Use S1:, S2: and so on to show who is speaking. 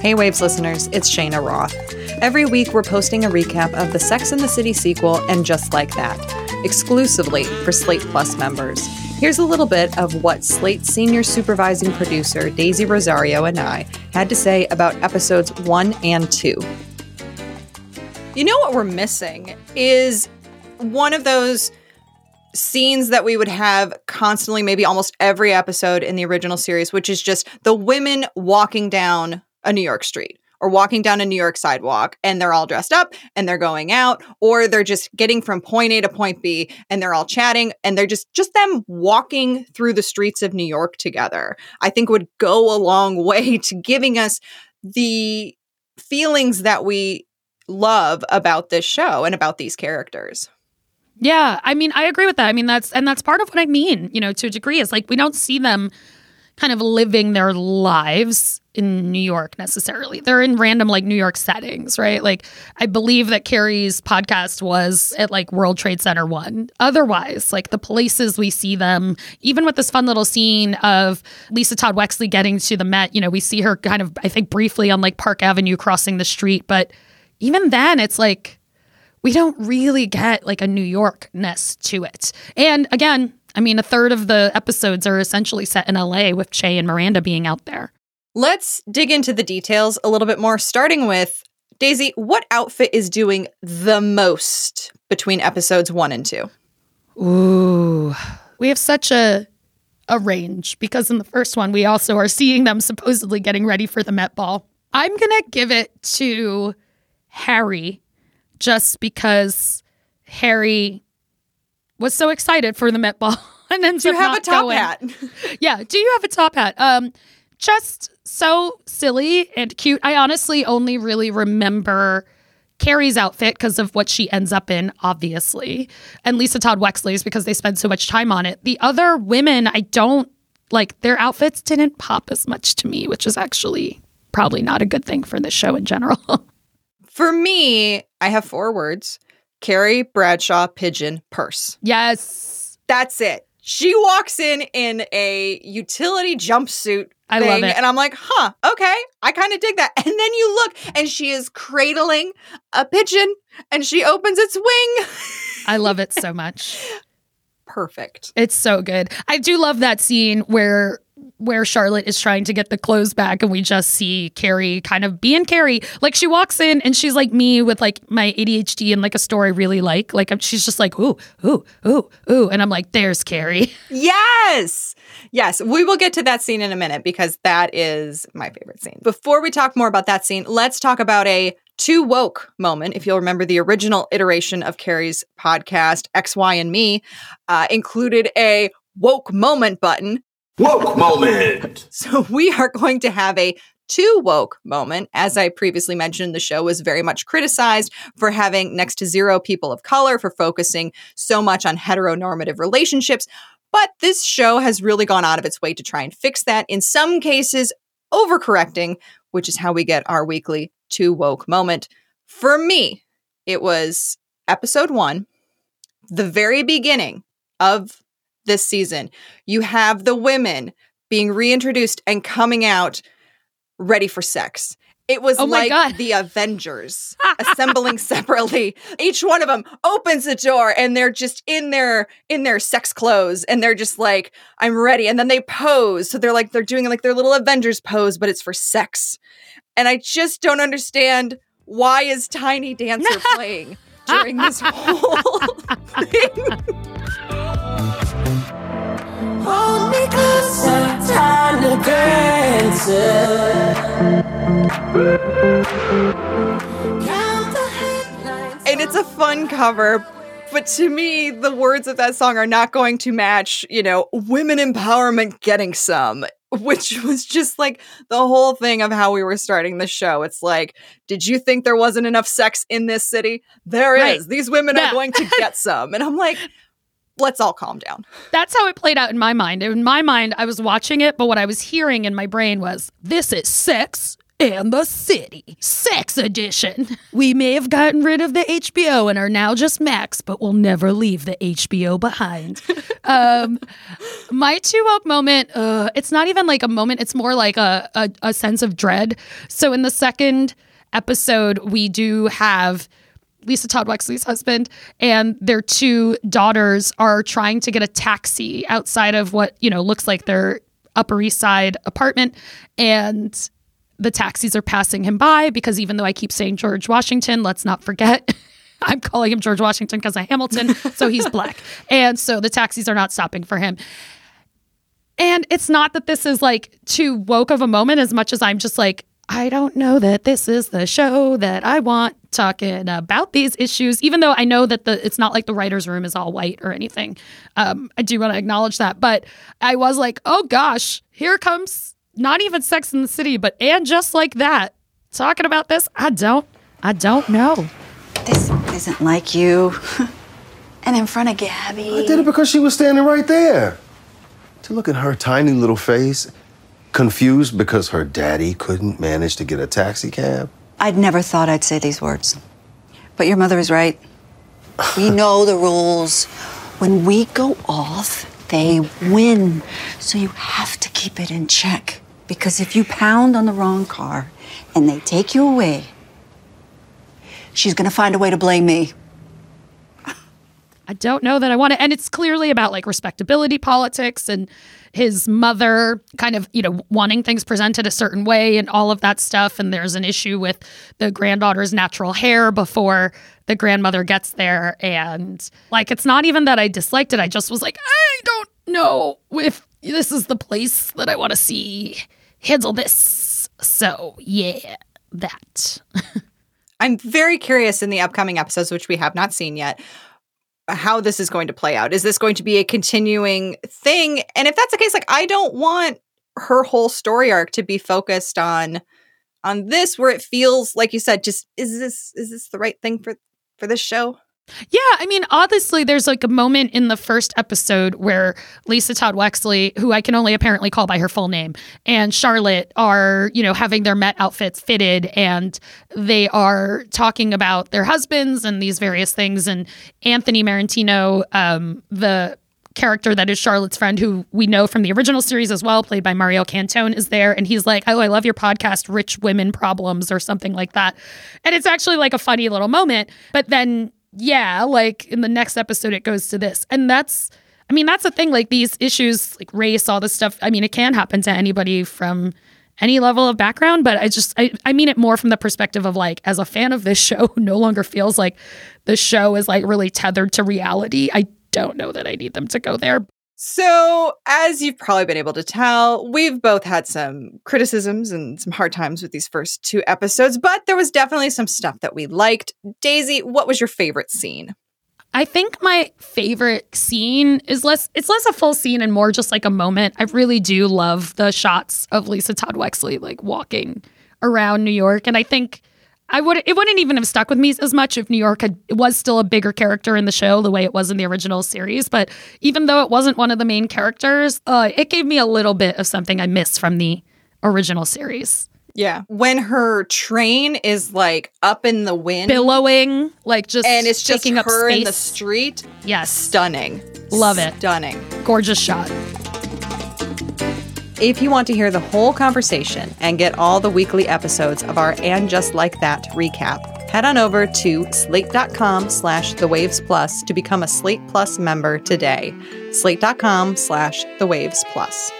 S1: Hey Waves listeners, it's Cheyna Roth. Every week we're posting a recap of the Sex and the City sequel and Just Like That, exclusively for Slate Plus members. Here's a little bit of what Slate senior supervising producer Daisy Rosario and I had to say about episodes 1 and 2. You know what we're missing is one of those scenes that we would have constantly, maybe almost every episode in the original series, which is just the women walking down a New York street or walking down a New York sidewalk and they're all dressed up and they're going out or they're just getting from point A to point B and they're all chatting and they're just just them walking through the streets of New York together. I think would go a long way to giving us the feelings that we love about this show and about these characters.
S2: Yeah, I mean, I agree with that. I mean, that's and that's part of what I mean, you know, to a degree is like we don't see them kind of living their lives in New York necessarily. They're in random like New York settings, right? Like I believe that Carrie's podcast was at like World Trade Center 1. Otherwise, like the places we see them, even with this fun little scene of Lisa Todd Wexley getting to the Met, you know, we see her kind of I think briefly on like Park Avenue crossing the street, but even then it's like we don't really get like a New Yorkness to it. And again, I mean, a third of the episodes are essentially set in LA with Che and Miranda being out there.
S1: Let's dig into the details a little bit more, starting with Daisy, what outfit is doing the most between episodes one and two?
S2: Ooh, we have such a a range because in the first one we also are seeing them supposedly getting ready for the Met Ball. I'm gonna give it to Harry just because Harry was so excited for the Met Ball and ends
S1: Do you have a top
S2: going.
S1: hat?
S2: Yeah, do you have a top hat? Um, just so silly and cute. I honestly only really remember Carrie's outfit because of what she ends up in, obviously, and Lisa Todd Wexley's because they spend so much time on it. The other women, I don't like their outfits didn't pop as much to me, which is actually probably not a good thing for the show in general.
S1: For me, I have four words Carrie Bradshaw Pigeon Purse.
S2: yes,
S1: That's it. She walks in in a utility jumpsuit.
S2: I
S1: thing,
S2: love it.
S1: And I'm like, huh, okay, I kind of dig that. And then you look, and she is cradling a pigeon, and she opens its wing.
S2: I love it so much.
S1: Perfect.
S2: It's so good. I do love that scene where where Charlotte is trying to get the clothes back and we just see Carrie kind of being Carrie. Like she walks in and she's like me with like my ADHD and like a store I really like. Like she's just like, ooh, ooh, ooh, ooh. And I'm like, there's Carrie.
S1: Yes. Yes. We will get to that scene in a minute because that is my favorite scene. Before we talk more about that scene, let's talk about a too woke moment. If you'll remember the original iteration of Carrie's podcast, X, Y, and Me, uh, included a woke moment button.
S3: Woke moment.
S1: So we are going to have a too woke moment. As I previously mentioned, the show was very much criticized for having next to zero people of color, for focusing so much on heteronormative relationships. But this show has really gone out of its way to try and fix that. In some cases, overcorrecting, which is how we get our weekly too woke moment. For me, it was episode one, the very beginning of this season. You have the women being reintroduced and coming out ready for sex. It was
S2: Oh
S1: like
S2: God.
S1: the Avengers assembling separately. Each one of them opens the door and they're just in their in their sex clothes and they're just like I'm ready and then they pose. So they're like they're doing like their little Avengers pose but it's for sex. And I just don't understand why is Tiny Dancer playing during this whole thing.
S4: Hold me closer, tiny dancer. Count
S1: and it's a fun cover but to me the words of that song are not going to match you know women empowerment getting some which was just like the whole thing of how we were starting the show it's like did you think there wasn't enough sex in this city There is.
S2: Right.
S1: these women
S2: Yeah.
S1: are going to get some and i'm like let's all calm down
S2: That's how it played out in my mind. In my mind, I was watching it, but what I was hearing in my brain was, this is sex and the City, Sex Edition. We may have gotten rid of the HBO and are now just Max, but we'll never leave the HBO behind. um, my two up moment, uh, it's not even like a moment, it's more like a, a, a sense of dread. So in the second episode, we do have. Lisa Todd Wexley's husband and their two daughters are trying to get a taxi outside of what, you know, looks like their Upper East Side apartment. And the taxis are passing him by because even though I keep saying George Washington, let's not forget. I'm calling him George Washington because of Hamilton, so he's black. And so the taxis are not stopping for him. And it's not that this is like too woke of a moment as much as I'm just like, I don't know that this is the show that I want talking about these issues, even though I know that the it's not like the writer's room is all white or anything. Um, I do want to acknowledge that. But I was like, oh gosh, here comes not even Sex in the City, but and just like that. Talking about this, I don't I don't know.
S5: This isn't like you. and in front of Gabby.
S6: I did it because she was standing right there. To look at her tiny little face, confused because her daddy couldn't manage to get a taxi cab.
S5: I'd never thought I'd say these words. But your mother is right. We know the rules. When we go off, they win. So you have to keep it in check. Because if you pound on the wrong car and they take you away, she's gonna find a way to blame me.
S2: I don't know that I want to. And it's clearly about like respectability politics and his mother kind of, you know, wanting things presented a certain way and all of that stuff. And there's an issue with the granddaughter's natural hair before the grandmother gets there. And like, it's not even that I disliked it. I just was like, I don't know if this is the place that I want to see handle this. So, yeah, that.
S1: I'm very curious in the upcoming episodes, which we have not seen yet, how this is going to play out. Is this going to be a continuing thing? And if that's the case, like I don't want her whole story arc to be focused on on this where it feels like you said just is this is this the right thing for for this show?
S2: Yeah, I mean, obviously, there's like a moment in the first episode where Lisa Todd Wexley, who I can only apparently call by her full name, and Charlotte are, you know, having their Met outfits fitted and they are talking about their husbands and these various things. And Anthony Marentino, um, the character that is Charlotte's friend, who we know from the original series as well, played by Mario Cantone, is there. And he's like, Oh, I love your podcast, Rich Women Problems, or something like that. And it's actually like a funny little moment. But then yeah, like in the next episode, it goes to this. And that's, I mean, that's the thing. Like these issues, like race, all this stuff, I mean, it can happen to anybody from any level of background, but I just, I, I mean it more from the perspective of like, as a fan of this show who no longer feels like the show is like really tethered to reality, I don't know that I need them to go there.
S1: So, as you've probably been able to tell, we've both had some criticisms and some hard times with these first two episodes, but there was definitely some stuff that we liked. Daisy, what was your favorite scene?
S2: I think my favorite scene is less it's less a full scene and more just like a moment. I really do love the shots of Lisa Todd Wexley like walking around New York and I think I would it wouldn't even have stuck with me as much if New York had was still a bigger character in the show the way it was in the original series. But even though it wasn't one of the main characters, uh, it gave me a little bit of something I missed from the original series.
S1: Yeah. When her train is like up in the wind,
S2: Billowing, like just
S1: and it's just
S2: taking up space.
S1: in the street.
S2: yes,
S1: Stunning.
S2: Love it.
S1: Stunning.
S2: gorgeous shot.
S1: If you want to hear the whole conversation and get all the weekly episodes of our And Just Like That recap, head on over to slate.com slash the waves plus to become a Slate Plus member today. Slate.com slash the waves plus.